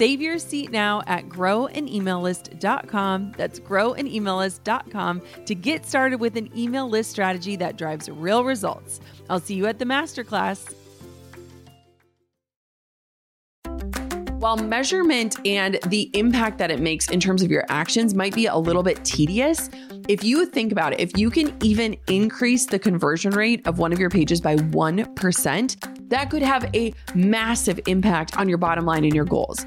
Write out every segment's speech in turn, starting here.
Save your seat now at growanemaillist.com. That's growanemaillist.com to get started with an email list strategy that drives real results. I'll see you at the masterclass. While measurement and the impact that it makes in terms of your actions might be a little bit tedious, if you think about it, if you can even increase the conversion rate of one of your pages by 1%, that could have a massive impact on your bottom line and your goals.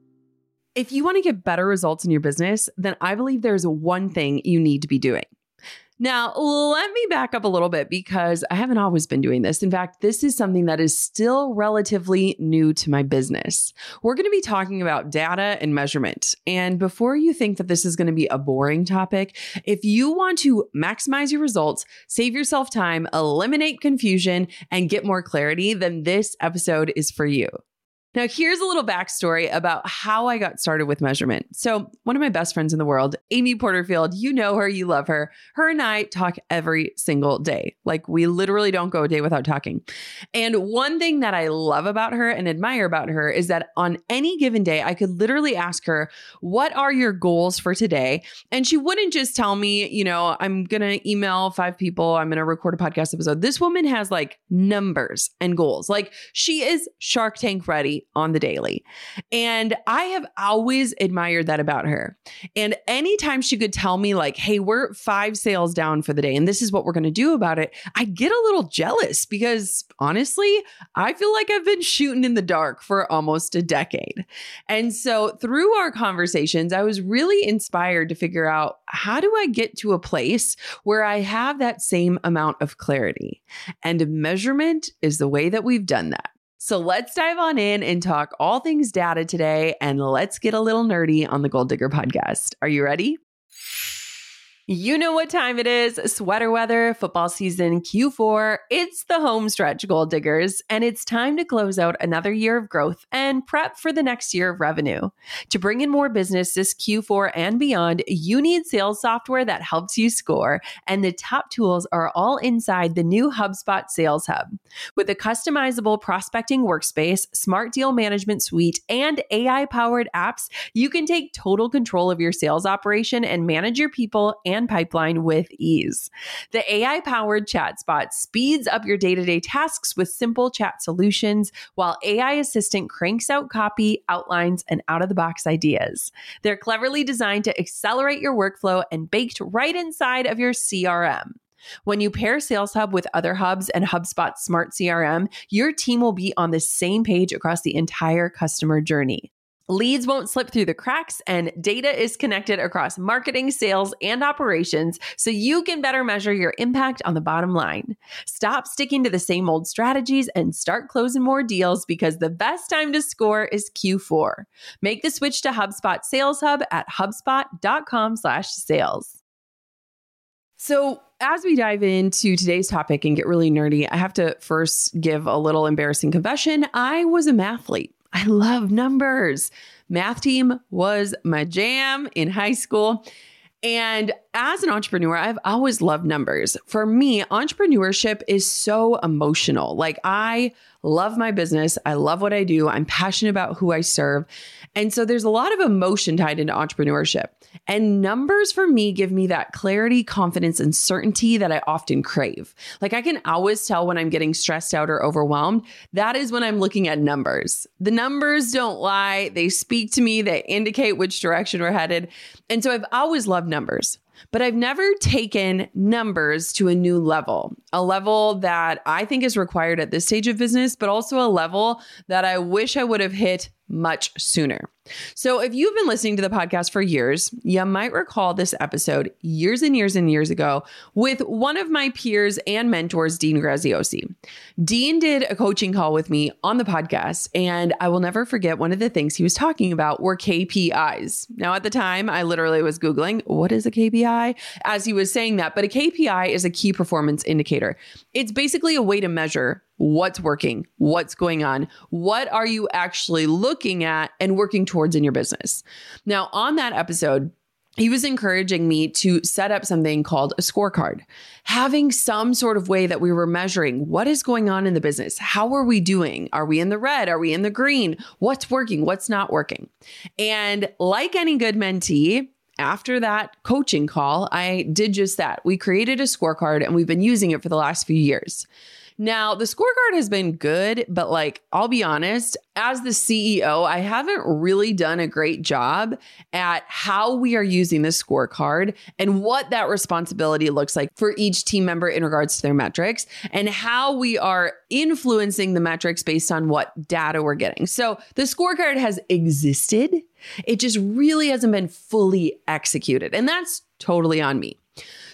If you want to get better results in your business, then I believe there's one thing you need to be doing. Now, let me back up a little bit because I haven't always been doing this. In fact, this is something that is still relatively new to my business. We're going to be talking about data and measurement. And before you think that this is going to be a boring topic, if you want to maximize your results, save yourself time, eliminate confusion, and get more clarity, then this episode is for you. Now, here's a little backstory about how I got started with measurement. So, one of my best friends in the world, Amy Porterfield, you know her, you love her. Her and I talk every single day. Like, we literally don't go a day without talking. And one thing that I love about her and admire about her is that on any given day, I could literally ask her, What are your goals for today? And she wouldn't just tell me, you know, I'm going to email five people, I'm going to record a podcast episode. This woman has like numbers and goals. Like, she is Shark Tank ready on the daily. And I have always admired that about her. And anytime she could tell me, like, hey, we're five sales down for the day, and this is what we're going to do about it, I get a little jealous because honestly, I feel like I've been shooting in the dark for almost a decade. And so through our conversations, I was really inspired to figure out how do I get to a place where I have that same amount of clarity? And measurement is the way that we've done that. So let's dive on in and talk all things data today, and let's get a little nerdy on the Goal Digger podcast. Are you ready? You know what time it is sweater weather, football season, Q4. It's the home stretch, Goal Diggers, and it's time to close out another year of growth and prep for the next year of revenue. To bring in more business this Q4 and beyond, you need sales software that helps you score, and the top tools are all inside the new HubSpot Sales Hub. With a customizable prospecting workspace, smart deal management suite, and AI powered apps, you can take total control of your sales operation and manage your people and pipeline with ease. The AI powered ChatSpot speeds up your day to day tasks with simple chat solutions, while AI Assistant cranks out copy, outlines, and out of the box ideas. They're cleverly designed to accelerate your workflow and baked right inside of your CRM. When you pair Sales Hub with other hubs and HubSpot Smart CRM, your team will be on the same page across the entire customer journey. Leads won't slip through the cracks, and data is connected across marketing, sales, and operations so you can better measure your impact on the bottom line. Stop sticking to the same old strategies and start closing more deals because the best time to score is Q4. Make the switch to HubSpot Sales Hub at hubspot.com/sales. So, as we dive into today's topic and get really nerdy, I have to first give a little embarrassing confession. I was a mathlete. I love numbers. Math team was my jam in high school. And as an entrepreneur, I've always loved numbers. For me, entrepreneurship is so emotional. Like, I love my business. I love what I do. I'm passionate about who I serve. And so there's a lot of emotion tied into entrepreneurship. And numbers for me give me that clarity, confidence, and certainty that I often crave. Like I can always tell when I'm getting stressed out or overwhelmed. That is when I'm looking at numbers. The numbers don't lie, they speak to me, they indicate which direction we're headed. And so I've always loved numbers. But I've never taken numbers to a new level, a level that I think is required at this stage of business, but also a level that I wish I would have hit much sooner. So, if you've been listening to the podcast for years, you might recall this episode years and years and years ago with one of my peers and mentors, Dean Graziosi. Dean did a coaching call with me on the podcast, and I will never forget one of the things he was talking about were KPIs. Now, at the time, I literally was Googling, what is a KPI? As he was saying that, but a KPI is a key performance indicator. It's basically a way to measure what's working, what's going on, what are you actually looking at and working towards in your business. Now, on that episode, he was encouraging me to set up something called a scorecard, having some sort of way that we were measuring what is going on in the business. How are we doing? Are we in the red? Are we in the green? What's working? What's not working? And like any good mentee, after that coaching call, I did just that. We created a scorecard and we've been using it for the last few years. Now, the scorecard has been good, but like, I'll be honest, as the CEO, I haven't really done a great job at how we are using the scorecard and what that responsibility looks like for each team member in regards to their metrics and how we are influencing the metrics based on what data we're getting. So the scorecard has existed, it just really hasn't been fully executed. And that's totally on me.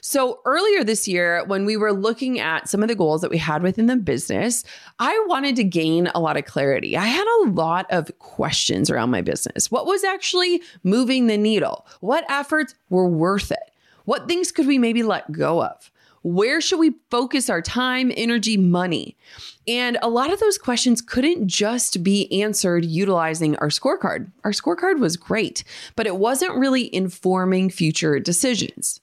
So earlier this year, when we were looking at some of the goals that we had within the business, I wanted to gain a lot of clarity. I had a lot of questions around my business. What was actually moving the needle? What efforts were worth it? What things could we maybe let go of? Where should we focus our time, energy, money? And a lot of those questions couldn't just be answered utilizing our scorecard. Our scorecard was great, but it wasn't really informing future decisions.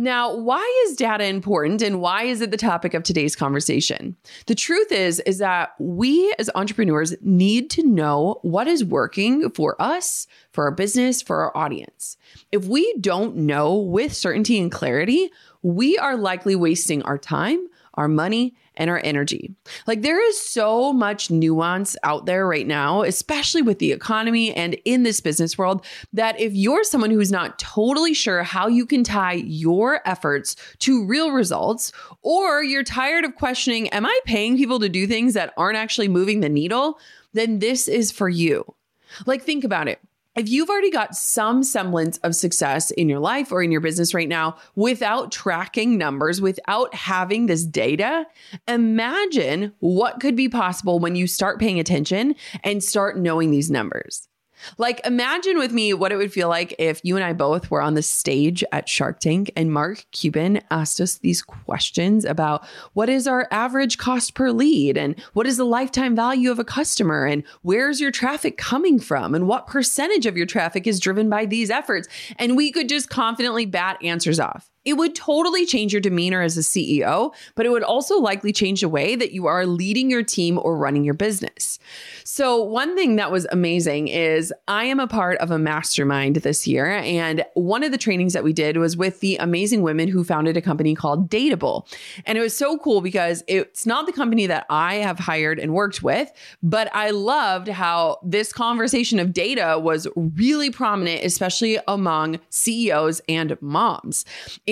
Now, why is data important and why is it the topic of today's conversation? The truth is is that we as entrepreneurs need to know what is working for us, for our business, for our audience. If we don't know with certainty and clarity, we are likely wasting our time, our money, and our energy. Like there is so much nuance out there right now, especially with the economy and in this business world, that if you're someone who's not totally sure how you can tie your efforts to real results, or you're tired of questioning, am I paying people to do things that aren't actually moving the needle? Then this is for you. Like, think about it if you've already got some semblance of success in your life or in your business right now without tracking numbers, without having this data, imagine what could be possible when you start paying attention and start knowing these numbers. Like, imagine with me what it would feel like if you and I both were on the stage at Shark Tank and Mark Cuban asked us these questions about what is our average cost per lead and what is the lifetime value of a customer and where's your traffic coming from and what percentage of your traffic is driven by these efforts. And we could just confidently bat answers off. It would totally change your demeanor as a CEO, but it would also likely change the way that you are leading your team or running your business. So, one thing that was amazing is I am a part of a mastermind this year. And one of the trainings that we did was with the amazing women who founded a company called Dateable. And it was so cool because it's not the company that I have hired and worked with, but I loved how this conversation of data was really prominent, especially among CEOs and moms.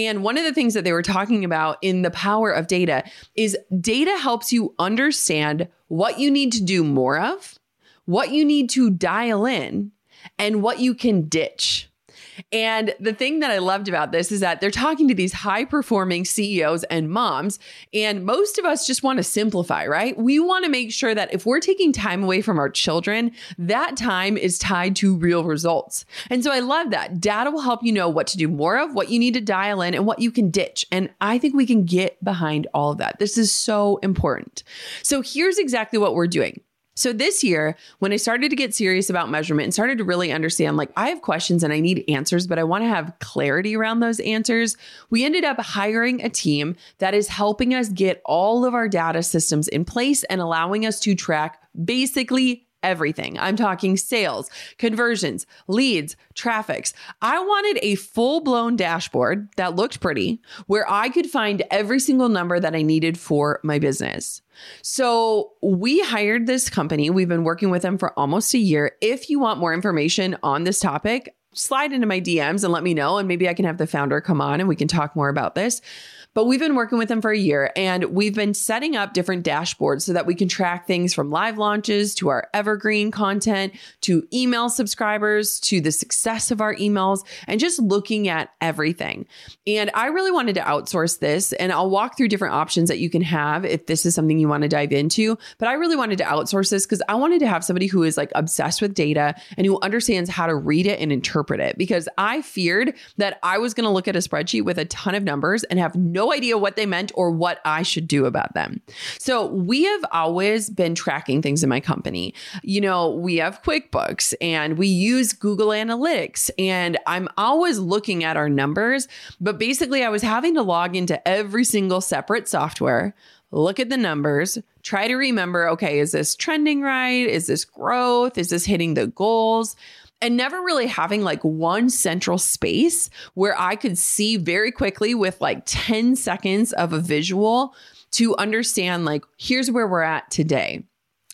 And one of the things that they were talking about in the power of data is data helps you understand what you need to do more of, what you need to dial in, and what you can ditch. And the thing that I loved about this is that they're talking to these high performing CEOs and moms. And most of us just want to simplify, right? We want to make sure that if we're taking time away from our children, that time is tied to real results. And so I love that. Data will help you know what to do more of, what you need to dial in, and what you can ditch. And I think we can get behind all of that. This is so important. So here's exactly what we're doing. So this year, when I started to get serious about measurement and started to really understand, like, I have questions and I need answers, but I want to have clarity around those answers, we ended up hiring a team that is helping us get all of our data systems in place and allowing us to track basically everything. I'm talking sales, conversions, leads, traffics. I wanted a full blown dashboard that looked pretty where I could find every single number that I needed for my business. So we hired this company. We've been working with them for almost a year. If you want more information on this topic, slide into my DMs and let me know. And maybe I can have the founder come on and we can talk more about this. But we've been working with them for a year and we've been setting up different dashboards so that we can track things from live launches to our evergreen content to email subscribers to the success of our emails and just looking at everything. And I really wanted to outsource this and I'll walk through different options that you can have if this is something you want to dive into. But I really wanted to outsource this because I wanted to have somebody who is like obsessed with data and who understands how to read it and interpret it because I feared that I was going to look at a spreadsheet with a ton of numbers and have no idea what they meant or what I should do about them. So we have always been tracking things in my company. You know, we have QuickBooks and we use Google Analytics, and I'm always looking at our numbers. But basically, I was having to log into every single separate software look at the numbers, try to remember okay, is this trending right? Is this growth? Is this hitting the goals? And never really having like one central space where I could see very quickly with like 10 seconds of a visual to understand like here's where we're at today.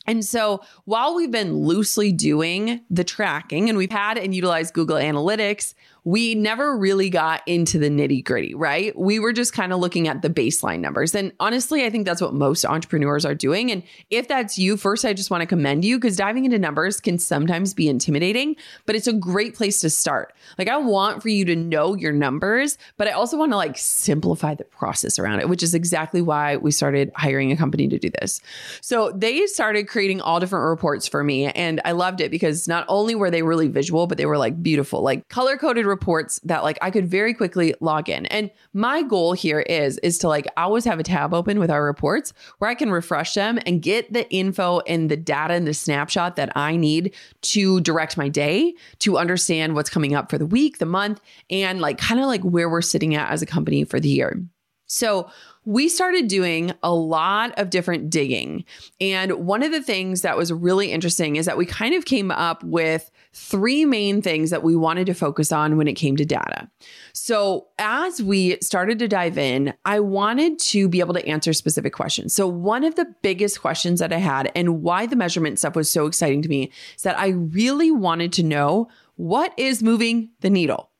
And so while we've been loosely doing the tracking and we've had and utilized Google Analytics, we never really got into the nitty gritty, right? We were just kind of looking at the baseline numbers. And honestly, I think that's what most entrepreneurs are doing. And if that's you, first, I just want to commend you because diving into numbers can sometimes be intimidating, but it's a great place to start. Like, I want for you to know your numbers, but I also want to like simplify the process around it, which is exactly why we started hiring a company to do this. So they started creating all different reports for me. And I loved it because not only were they really visual, but they were like beautiful, like color coded reports that like I could very quickly log in. And my goal here is is to like always have a tab open with our reports where I can refresh them and get the info and the data and the snapshot that I need to direct my day to understand what's coming up for the week, the month, and like kind of like where we're sitting at as a company for the year. So we started doing a lot of different digging. And one of the things that was really interesting is that we kind of came up with three main things that we wanted to focus on when it came to data. So, as we started to dive in, I wanted to be able to answer specific questions. So, one of the biggest questions that I had and why the measurement stuff was so exciting to me is that I really wanted to know what is moving the needle.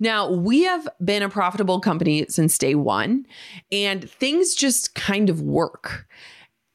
Now, we have been a profitable company since day one, and things just kind of work.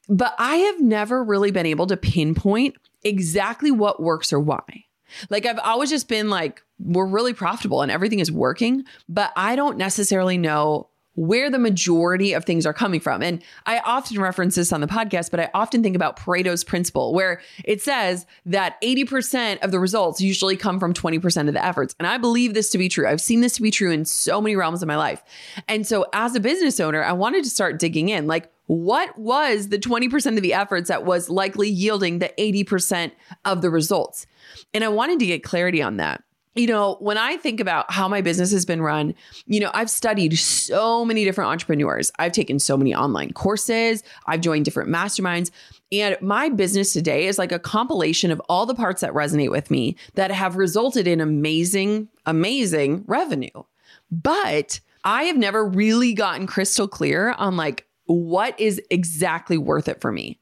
But I have never really been able to pinpoint exactly what works or why. Like, I've always just been like, we're really profitable and everything is working, but I don't necessarily know where the majority of things are coming from. And I often reference this on the podcast, but I often think about Pareto's principle, where it says that 80% of the results usually come from 20% of the efforts. And I believe this to be true. I've seen this to be true in so many realms of my life. And so as a business owner, I wanted to start digging in like, what was the 20% of the efforts that was likely yielding the 80% of the results? And I wanted to get clarity on that you know, when I think about how my business has been run, you know, I've studied so many different entrepreneurs. I've taken so many online courses, I've joined different masterminds. And my business today is like a compilation of all the parts that resonate with me that have resulted in amazing, amazing revenue. But I have never really gotten crystal clear on like what is exactly worth it for me.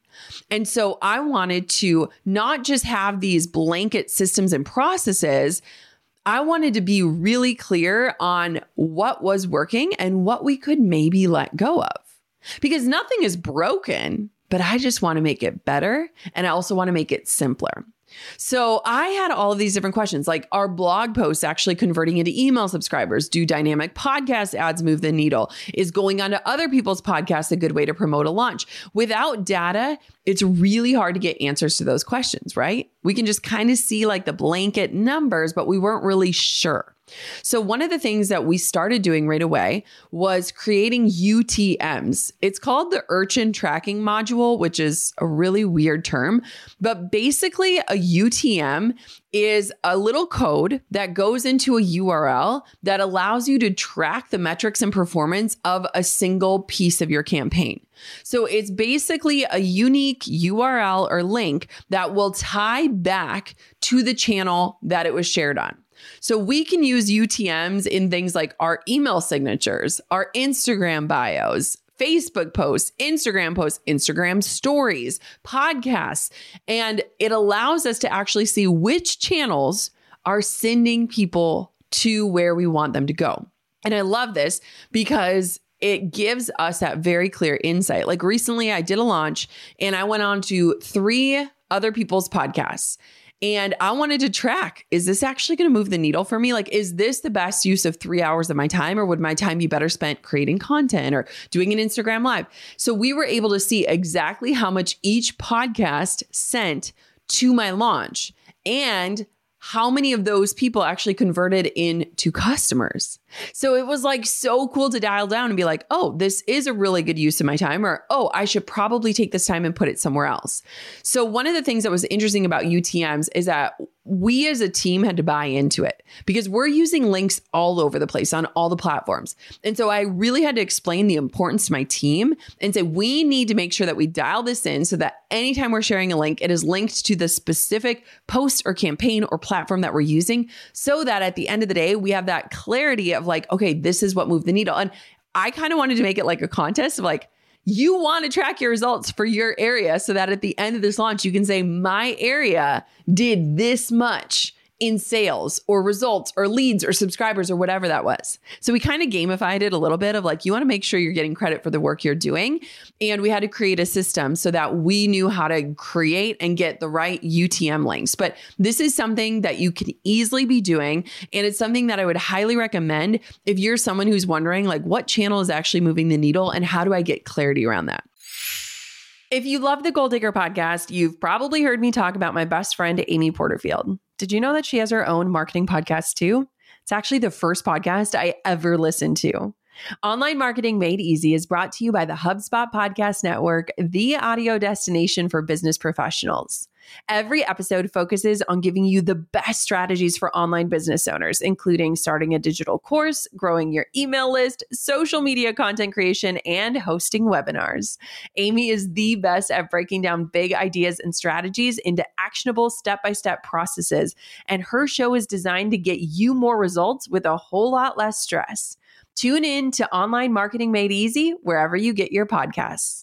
And so I wanted to not just have these blanket systems and processes I wanted to be really clear on what was working and what we could maybe let go of. Because nothing is broken, but I just want to make it better. And I also want to make it simpler. So I had all of these different questions like are blog posts actually converting into email subscribers? Do dynamic podcast ads move the needle? Is going onto other people's podcasts a good way to promote a launch? Without data, it's really hard to get answers to those questions, right? We can just kind of see like the blanket numbers, but we weren't really sure. So, one of the things that we started doing right away was creating UTMs. It's called the Urchin Tracking Module, which is a really weird term. But basically, a UTM is a little code that goes into a URL that allows you to track the metrics and performance of a single piece of your campaign. So it's basically a unique URL or link that will tie back to the channel that it was shared on. So we can use UTMs in things like our email signatures, our Instagram bios, Facebook posts, Instagram posts, Instagram stories, podcasts. And it allows us to actually see which channels are sending people to where we want them to go. And I love this because it gives us that very clear insight. Like recently, I did a launch and I went on to three other people's podcasts. And I wanted to track is this actually going to move the needle for me? Like, is this the best use of three hours of my time, or would my time be better spent creating content or doing an Instagram live? So we were able to see exactly how much each podcast sent to my launch and how many of those people actually converted into customers. So it was like so cool to dial down and be like, oh, this is a really good use of my time, or oh, I should probably take this time and put it somewhere else. So one of the things that was interesting about UTMs is that we as a team had to buy into it because we're using links all over the place on all the platforms. And so I really had to explain the importance to my team and say, we need to make sure that we dial this in so that anytime we're sharing a link, it is linked to the specific post or campaign or platform that we're using so that at the end of the day, we have that clarity of of like, okay, this is what moved the needle. And I kind of wanted to make it like a contest of like, you want to track your results for your area so that at the end of this launch, you can say, my area did this much in sales or results or leads or subscribers or whatever that was. So we kind of gamified it a little bit of like, you want to make sure you're getting credit for the work you're doing. And we had to create a system so that we knew how to create and get the right UTM links. But this is something that you can easily be doing. And it's something that I would highly recommend if you're someone who's wondering, like, what channel is actually moving the needle and how do I get clarity around that? If you love the Goal Digger podcast, you've probably heard me talk about my best friend, Amy Porterfield. Did you know that she has her own marketing podcast too? It's actually the first podcast I ever listened to. Online Marketing Made Easy is brought to you by the HubSpot Podcast Network, the audio destination for business professionals. Every episode focuses on giving you the best strategies for online business owners, including starting a digital course, growing your email list, social media content creation, and hosting webinars. Amy is the best at breaking down big ideas and strategies into actionable step by step processes, and her show is designed to get you more results with a whole lot less stress. Tune in to Online Marketing Made Easy wherever you get your podcasts.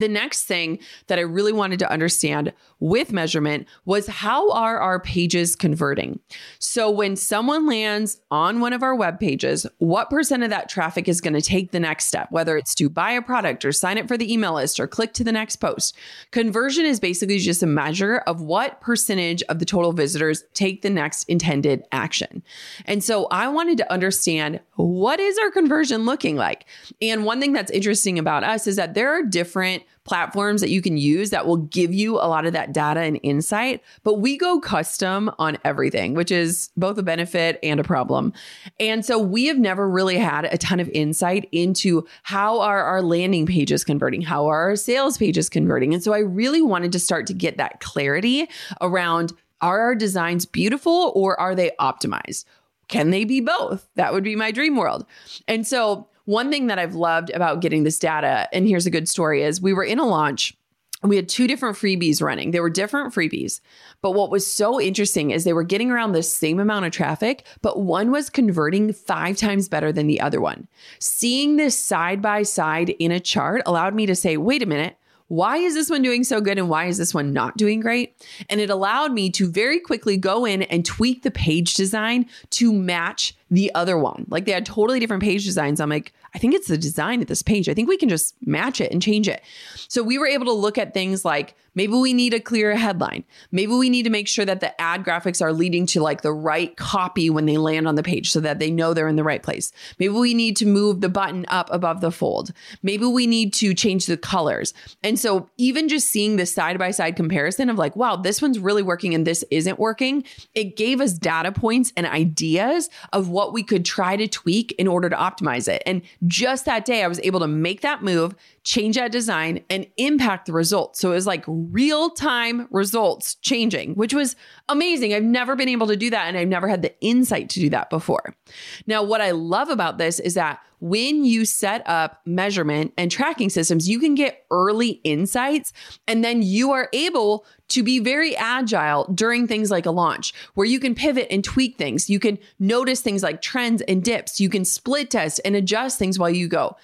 The next thing that I really wanted to understand with measurement was how are our pages converting? So when someone lands on one of our web pages, what percent of that traffic is going to take the next step, whether it's to buy a product or sign up for the email list or click to the next post? Conversion is basically just a measure of what percentage of the total visitors take the next intended action. And so I wanted to understand what is our conversion looking like? And one thing that's interesting about us is that there are different platforms that you can use that will give you a lot of that data and insight. But we go custom on everything, which is both a benefit and a problem. And so we have never really had a ton of insight into how are our landing pages converting, how are our sales pages converting. And so I really wanted to start to get that clarity around are our designs beautiful or are they optimized? Can they be both? That would be my dream world. And so one thing that I've loved about getting this data, and here's a good story, is we were in a launch. We had two different freebies running. They were different freebies. But what was so interesting is they were getting around the same amount of traffic, but one was converting five times better than the other one. Seeing this side by side in a chart allowed me to say, wait a minute, why is this one doing so good and why is this one not doing great? And it allowed me to very quickly go in and tweak the page design to match the other one. Like they had totally different page designs. I'm like, I think it's the design of this page. I think we can just match it and change it. So we were able to look at things like maybe we need a clearer headline. Maybe we need to make sure that the ad graphics are leading to like the right copy when they land on the page so that they know they're in the right place. Maybe we need to move the button up above the fold. Maybe we need to change the colors. And so even just seeing the side by side comparison of like, wow, this one's really working and this isn't working, it gave us data points and ideas of what we could try to tweak in order to optimize it. And just that day, I was able to make that move, change that design, and impact the results. So it was like real time results changing, which was amazing. I've never been able to do that. And I've never had the insight to do that before. Now, what I love about this is that when you set up measurement and tracking systems, you can get early insights and then you are able to be very agile during things like a launch where you can pivot and tweak things. You can notice things like trends and dips. You can split test and adjust things while you go.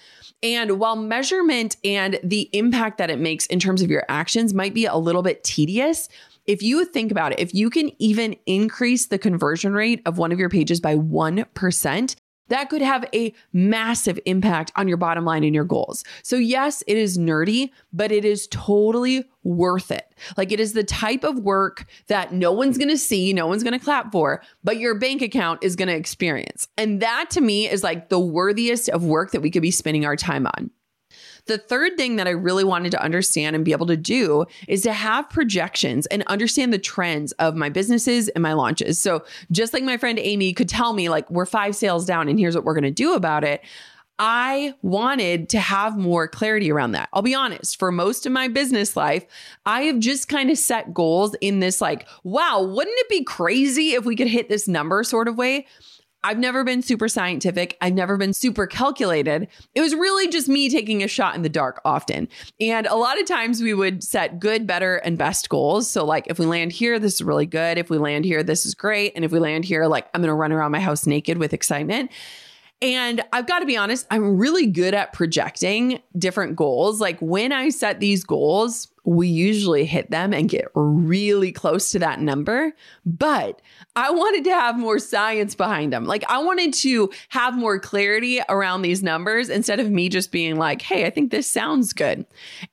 And while measurement and the impact that it makes in terms of your actions might be a little bit tedious, if you think about it, if you can even increase the conversion rate of one of your pages by 1%, that could have a massive impact on your bottom line and your goals. So, yes, it is nerdy, but it is totally worth it. Like, it is the type of work that no one's gonna see, no one's gonna clap for, but your bank account is gonna experience. And that to me is like the worthiest of work that we could be spending our time on. The third thing that I really wanted to understand and be able to do is to have projections and understand the trends of my businesses and my launches. So, just like my friend Amy could tell me, like, we're five sales down and here's what we're going to do about it. I wanted to have more clarity around that. I'll be honest, for most of my business life, I have just kind of set goals in this, like, wow, wouldn't it be crazy if we could hit this number sort of way? I've never been super scientific. I've never been super calculated. It was really just me taking a shot in the dark often. And a lot of times we would set good, better, and best goals. So, like, if we land here, this is really good. If we land here, this is great. And if we land here, like, I'm going to run around my house naked with excitement. And I've got to be honest, I'm really good at projecting different goals. Like when I set these goals, we usually hit them and get really close to that number. But I wanted to have more science behind them. Like I wanted to have more clarity around these numbers instead of me just being like, hey, I think this sounds good.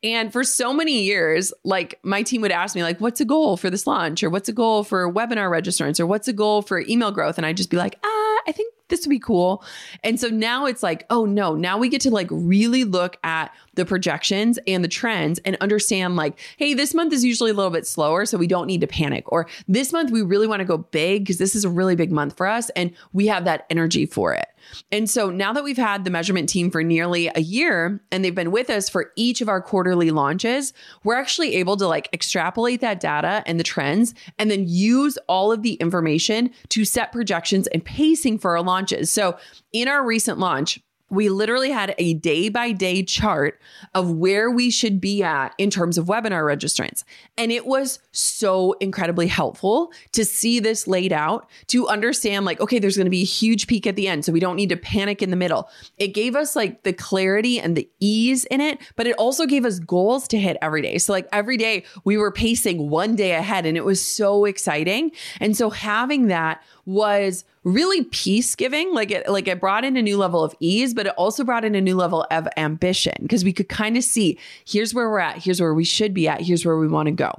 And for so many years, like my team would ask me, like, what's a goal for this launch? Or what's a goal for webinar registrants? Or what's a goal for email growth? And I'd just be like, ah, I think this would be cool. And so now it's like, oh no, now we get to like really look at the projections and the trends and understand like, hey, this month is usually a little bit slower, so we don't need to panic. Or this month we really want to go big because this is a really big month for us and we have that energy for it. And so now that we've had the measurement team for nearly a year and they've been with us for each of our quarterly launches, we're actually able to like extrapolate that data and the trends and then use all of the information to set projections and pacing for our launches. So in our recent launch, we literally had a day by day chart of where we should be at in terms of webinar registrants. And it was so incredibly helpful to see this laid out, to understand, like, okay, there's going to be a huge peak at the end. So we don't need to panic in the middle. It gave us like the clarity and the ease in it, but it also gave us goals to hit every day. So, like, every day we were pacing one day ahead, and it was so exciting. And so having that was really peace giving. Like it, like it brought in a new level of ease, but it also brought in a new level of ambition because we could kind of see here's where we're at, here's where we should be at, here's where we want to go.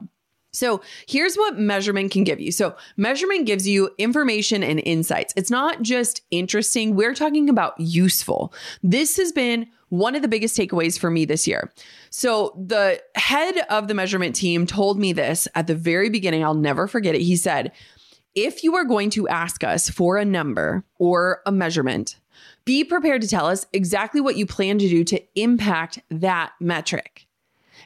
So here's what measurement can give you. So measurement gives you information and insights. It's not just interesting. We're talking about useful. This has been one of the biggest takeaways for me this year. So the head of the measurement team told me this at the very beginning. I'll never forget it. He said, if you are going to ask us for a number or a measurement, be prepared to tell us exactly what you plan to do to impact that metric.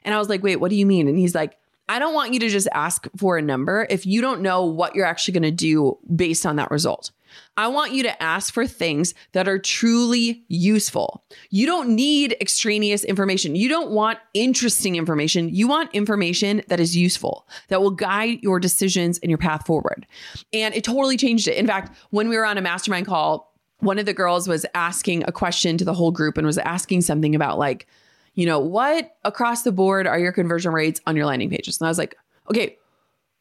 And I was like, wait, what do you mean? And he's like, I don't want you to just ask for a number if you don't know what you're actually going to do based on that result. I want you to ask for things that are truly useful. You don't need extraneous information. You don't want interesting information. You want information that is useful, that will guide your decisions and your path forward. And it totally changed it. In fact, when we were on a mastermind call, one of the girls was asking a question to the whole group and was asking something about, like, you know, what across the board are your conversion rates on your landing pages? And I was like, okay,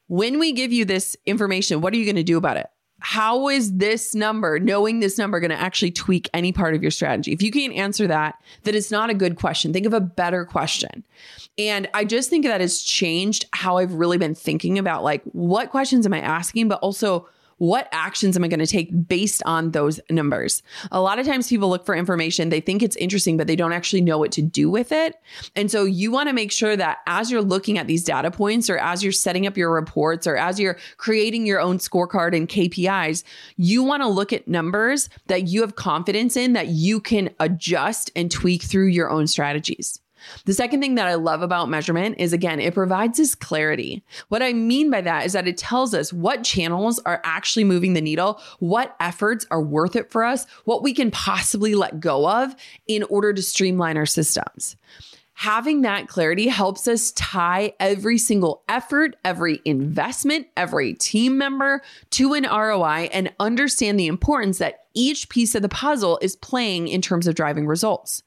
when we give you this information, what are you going to do about it? How is this number, knowing this number, going to actually tweak any part of your strategy? If you can't answer that, then it's not a good question. Think of a better question. And I just think that has changed how I've really been thinking about like, what questions am I asking, but also what actions am I going to take based on those numbers? A lot of times people look for information, they think it's interesting, but they don't actually know what to do with it. And so you want to make sure that as you're looking at these data points or as you're setting up your reports or as you're creating your own scorecard and KPIs, you want to look at numbers that you have confidence in that you can adjust and tweak through your own strategies. The second thing that I love about measurement is again, it provides us clarity. What I mean by that is that it tells us what channels are actually moving the needle, what efforts are worth it for us, what we can possibly let go of in order to streamline our systems. Having that clarity helps us tie every single effort, every investment, every team member to an ROI and understand the importance that each piece of the puzzle is playing in terms of driving results.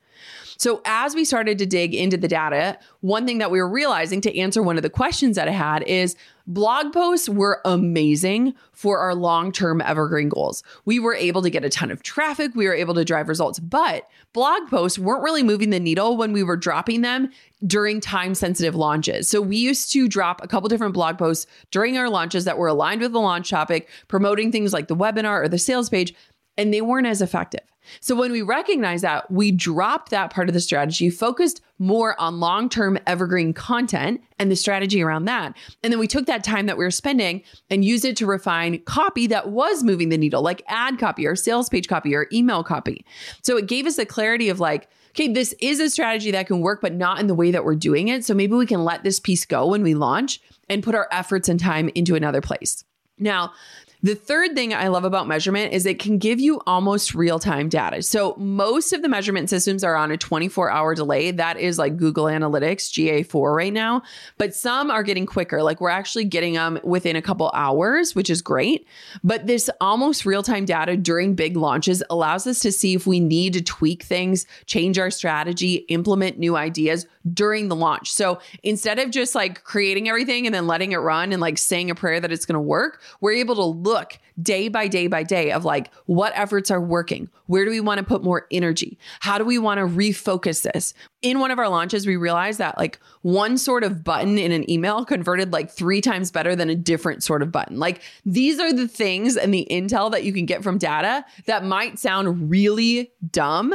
So, as we started to dig into the data, one thing that we were realizing to answer one of the questions that I had is blog posts were amazing for our long term evergreen goals. We were able to get a ton of traffic, we were able to drive results, but blog posts weren't really moving the needle when we were dropping them during time sensitive launches. So, we used to drop a couple different blog posts during our launches that were aligned with the launch topic, promoting things like the webinar or the sales page, and they weren't as effective. So when we recognized that, we dropped that part of the strategy, focused more on long term evergreen content and the strategy around that. And then we took that time that we were spending and used it to refine copy that was moving the needle, like ad copy or sales page copy or email copy. So it gave us the clarity of like, okay, this is a strategy that can work, but not in the way that we're doing it. So maybe we can let this piece go when we launch and put our efforts and time into another place. Now, the third thing I love about measurement is it can give you almost real time data. So, most of the measurement systems are on a 24 hour delay. That is like Google Analytics, GA4 right now, but some are getting quicker. Like, we're actually getting them within a couple hours, which is great. But this almost real time data during big launches allows us to see if we need to tweak things, change our strategy, implement new ideas during the launch. So, instead of just like creating everything and then letting it run and like saying a prayer that it's going to work, we're able to look day by day by day of like what efforts are working. Where do we want to put more energy? How do we want to refocus this? In one of our launches, we realized that like one sort of button in an email converted like three times better than a different sort of button. Like these are the things and the intel that you can get from data that might sound really dumb,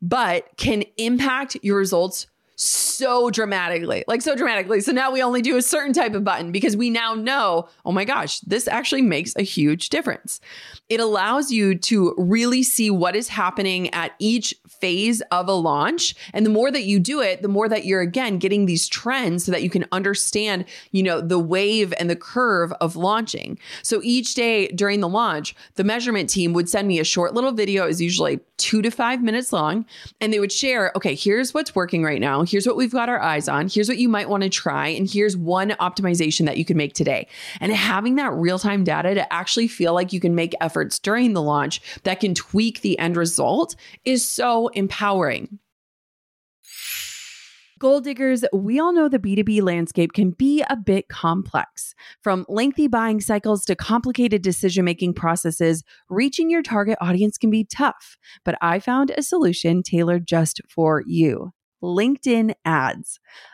but can impact your results so dramatically, like so dramatically. So now we only do a certain type of button because we now know, oh my gosh, this actually makes a huge difference. It allows you to really see what is happening at each phase of a launch. And the more that you do it, the more that you're again getting these trends so that you can understand, you know, the wave and the curve of launching. So each day during the launch, the measurement team would send me a short little video, is usually two to five minutes long, and they would share, okay, here's what's working right now. Here's what we've got our eyes on. Here's what you might want to try. And here's one optimization that you can make today. And having that real time data to actually feel like you can make efforts during the launch that can tweak the end result is so empowering. Goal diggers, we all know the B2B landscape can be a bit complex. From lengthy buying cycles to complicated decision making processes, reaching your target audience can be tough. But I found a solution tailored just for you LinkedIn ads.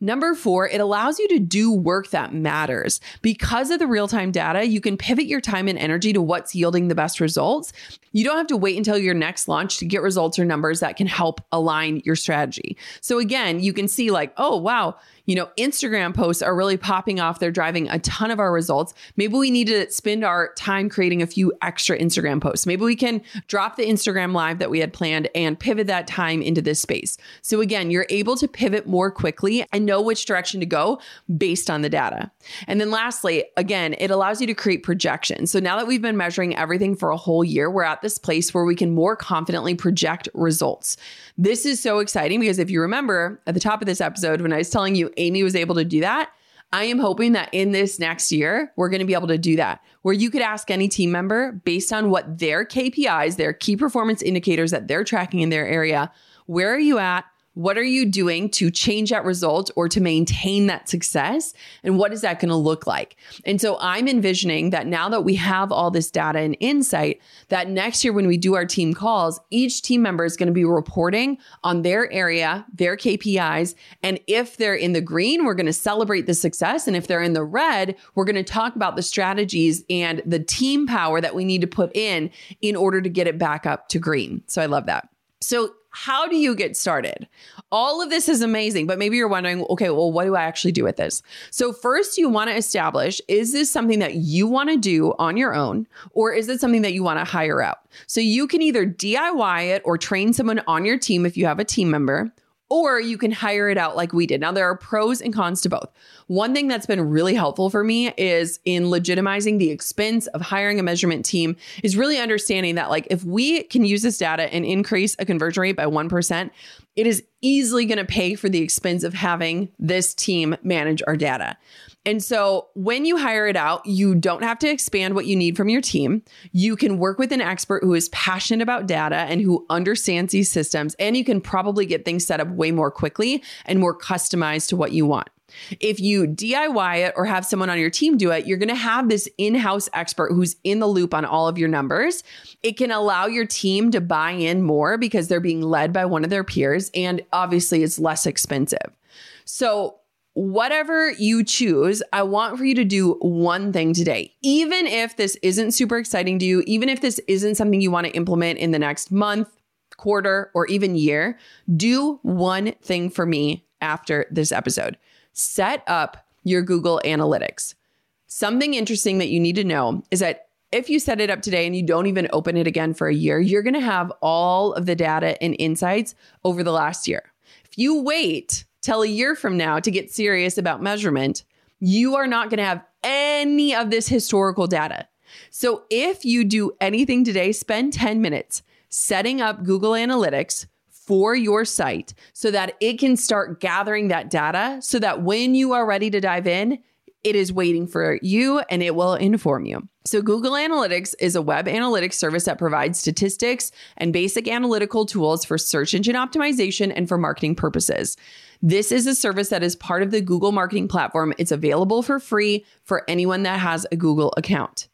Number four, it allows you to do work that matters. Because of the real time data, you can pivot your time and energy to what's yielding the best results. You don't have to wait until your next launch to get results or numbers that can help align your strategy. So, again, you can see, like, oh, wow, you know, Instagram posts are really popping off. They're driving a ton of our results. Maybe we need to spend our time creating a few extra Instagram posts. Maybe we can drop the Instagram live that we had planned and pivot that time into this space. So again, you're able to pivot more quickly and know which direction to go based on the data. And then lastly, again, it allows you to create projections. So now that we've been measuring everything for a whole year, we're at this place where we can more confidently project results. This is so exciting because if you remember at the top of this episode, when I was telling you Amy was able to do that, I am hoping that in this next year, we're going to be able to do that, where you could ask any team member based on what their KPIs, their key performance indicators that they're tracking in their area, where are you at? What are you doing to change that result or to maintain that success? And what is that going to look like? And so I'm envisioning that now that we have all this data and insight, that next year when we do our team calls, each team member is going to be reporting on their area, their KPIs. And if they're in the green, we're going to celebrate the success. And if they're in the red, we're going to talk about the strategies and the team power that we need to put in in order to get it back up to green. So I love that. So how do you get started? All of this is amazing, but maybe you're wondering, okay, well, what do I actually do with this? So, first, you want to establish is this something that you want to do on your own, or is it something that you want to hire out? So, you can either DIY it or train someone on your team if you have a team member, or you can hire it out like we did. Now, there are pros and cons to both. One thing that's been really helpful for me is in legitimizing the expense of hiring a measurement team, is really understanding that, like, if we can use this data and increase a conversion rate by 1%, it is easily going to pay for the expense of having this team manage our data. And so when you hire it out, you don't have to expand what you need from your team. You can work with an expert who is passionate about data and who understands these systems, and you can probably get things set up way more quickly and more customized to what you want. If you DIY it or have someone on your team do it, you're going to have this in house expert who's in the loop on all of your numbers. It can allow your team to buy in more because they're being led by one of their peers. And obviously, it's less expensive. So, whatever you choose, I want for you to do one thing today. Even if this isn't super exciting to you, even if this isn't something you want to implement in the next month, quarter, or even year, do one thing for me after this episode. Set up your Google Analytics. Something interesting that you need to know is that if you set it up today and you don't even open it again for a year, you're going to have all of the data and insights over the last year. If you wait till a year from now to get serious about measurement, you are not going to have any of this historical data. So if you do anything today, spend 10 minutes setting up Google Analytics for your site so that it can start gathering that data so that when you are ready to dive in, it is waiting for you and it will inform you. So, Google Analytics is a web analytics service that provides statistics and basic analytical tools for search engine optimization and for marketing purposes. This is a service that is part of the Google marketing platform. It's available for free for anyone that has a Google account.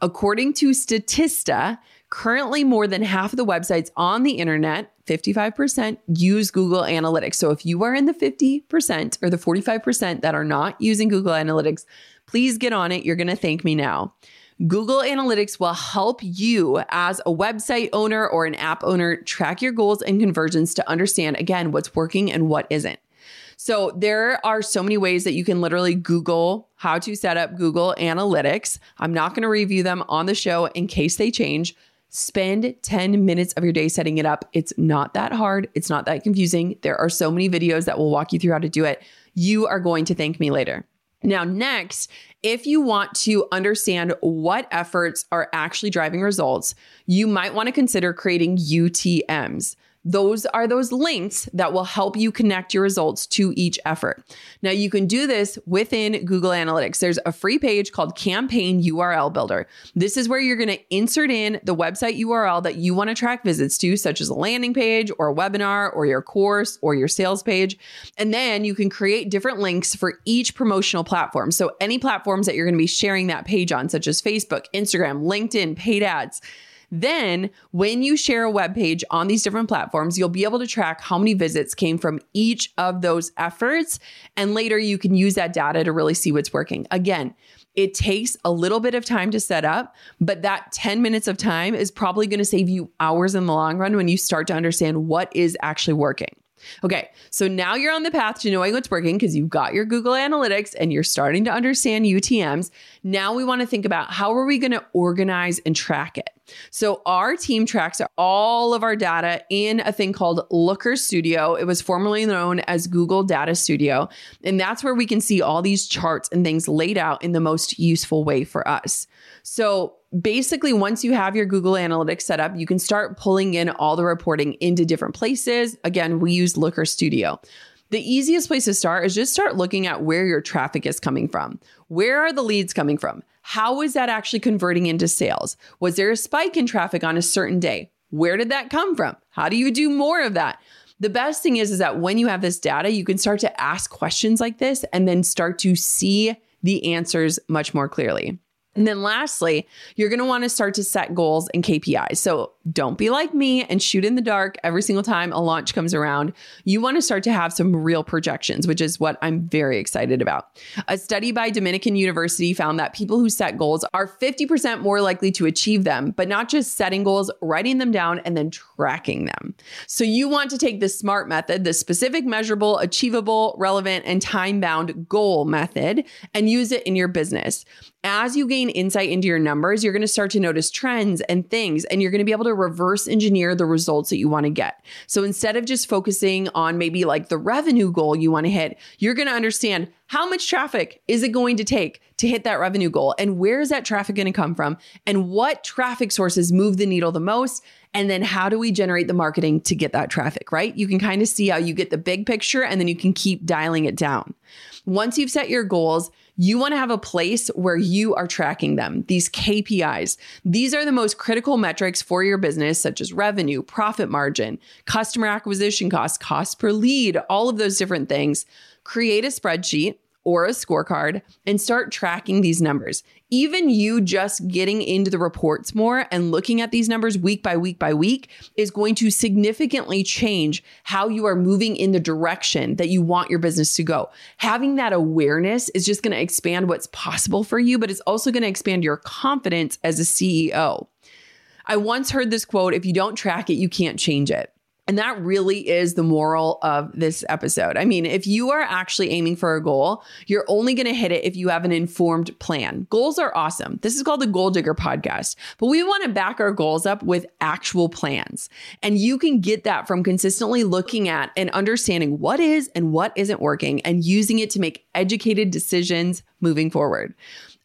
According to Statista, currently more than half of the websites on the internet, 55%, use Google Analytics. So if you are in the 50% or the 45% that are not using Google Analytics, please get on it. You're going to thank me now. Google Analytics will help you as a website owner or an app owner track your goals and conversions to understand, again, what's working and what isn't. So there are so many ways that you can literally Google how to set up Google Analytics. I'm not going to review them on the show in case they change. Spend 10 minutes of your day setting it up. It's not that hard. It's not that confusing. There are so many videos that will walk you through how to do it. You are going to thank me later. Now, next, if you want to understand what efforts are actually driving results, you might want to consider creating UTMs. Those are those links that will help you connect your results to each effort. Now, you can do this within Google Analytics. There's a free page called Campaign URL Builder. This is where you're going to insert in the website URL that you want to track visits to, such as a landing page or a webinar or your course or your sales page. And then you can create different links for each promotional platform. So, any platforms that you're going to be sharing that page on, such as Facebook, Instagram, LinkedIn, paid ads. Then, when you share a web page on these different platforms, you'll be able to track how many visits came from each of those efforts. And later, you can use that data to really see what's working. Again, it takes a little bit of time to set up, but that 10 minutes of time is probably going to save you hours in the long run when you start to understand what is actually working. Okay, so now you're on the path to knowing what's working because you've got your Google Analytics and you're starting to understand UTMs. Now we want to think about how are we going to organize and track it. So our team tracks all of our data in a thing called Looker Studio. It was formerly known as Google Data Studio, and that's where we can see all these charts and things laid out in the most useful way for us. So basically, once you have your Google Analytics set up, you can start pulling in all the reporting into different places. Again, we use Looker Studio. The easiest place to start is just start looking at where your traffic is coming from. Where are the leads coming from? How is that actually converting into sales? Was there a spike in traffic on a certain day? Where did that come from? How do you do more of that? The best thing is, is that when you have this data, you can start to ask questions like this and then start to see the answers much more clearly. And then lastly, you're going to want to start to set goals and KPIs. So don't be like me and shoot in the dark every single time a launch comes around. You want to start to have some real projections, which is what I'm very excited about. A study by Dominican University found that people who set goals are 50% more likely to achieve them, but not just setting goals, writing them down and then tracking them. So you want to take the SMART method, the specific, measurable, achievable, relevant, and time bound goal method, and use it in your business as you gain insight into your numbers, you're going to start to notice trends and things, and you're going to be able to reverse engineer the results that you want to get. So instead of just focusing on maybe like the revenue goal you want to hit, you're going to understand how much traffic is it going to take to hit that revenue goal? And where is that traffic going to come from? And what traffic sources move the needle the most? And then how do we generate the marketing to get that traffic, right? You can kind of see how you get the big picture and then you can keep dialing it down. Once you've set your goals, you want to have a place where you are tracking them, these KPIs. These are the most critical metrics for your business, such as revenue, profit margin, customer acquisition costs, cost per lead, all of those different things. Create a spreadsheet or a scorecard and start tracking these numbers. Even you just getting into the reports more and looking at these numbers week by week by week is going to significantly change how you are moving in the direction that you want your business to go. Having that awareness is just going to expand what's possible for you, but it's also going to expand your confidence as a CEO. I once heard this quote if you don't track it, you can't change it. And that really is the moral of this episode. I mean, if you are actually aiming for a goal, you're only going to hit it if you have an informed plan. Goals are awesome. This is called the Goal Digger podcast, but we want to back our goals up with actual plans. And you can get that from consistently looking at and understanding what is and what isn't working and using it to make educated decisions moving forward.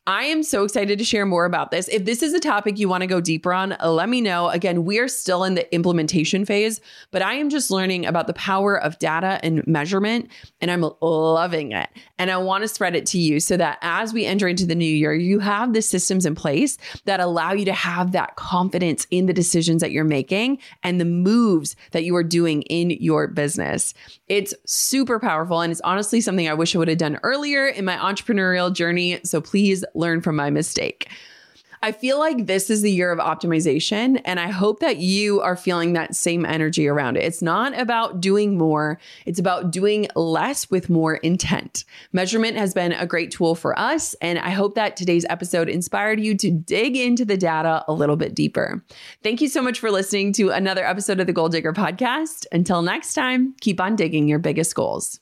I am so excited to share more about this. If this is a topic you want to go deeper on, uh, let me know. Again, we are still in the implementation phase, but I am just learning about the power of data and measurement, and I'm loving it. And I want to spread it to you so that as we enter into the new year, you have the systems in place that allow you to have that confidence in the decisions that you're making and the moves that you are doing in your business. It's super powerful, and it's honestly something I wish I would have done earlier in my entrepreneurial journey. So please learn from my mistake. I feel like this is the year of optimization, and I hope that you are feeling that same energy around it. It's not about doing more, it's about doing less with more intent. Measurement has been a great tool for us, and I hope that today's episode inspired you to dig into the data a little bit deeper. Thank you so much for listening to another episode of the Goal Digger podcast. Until next time, keep on digging your biggest goals.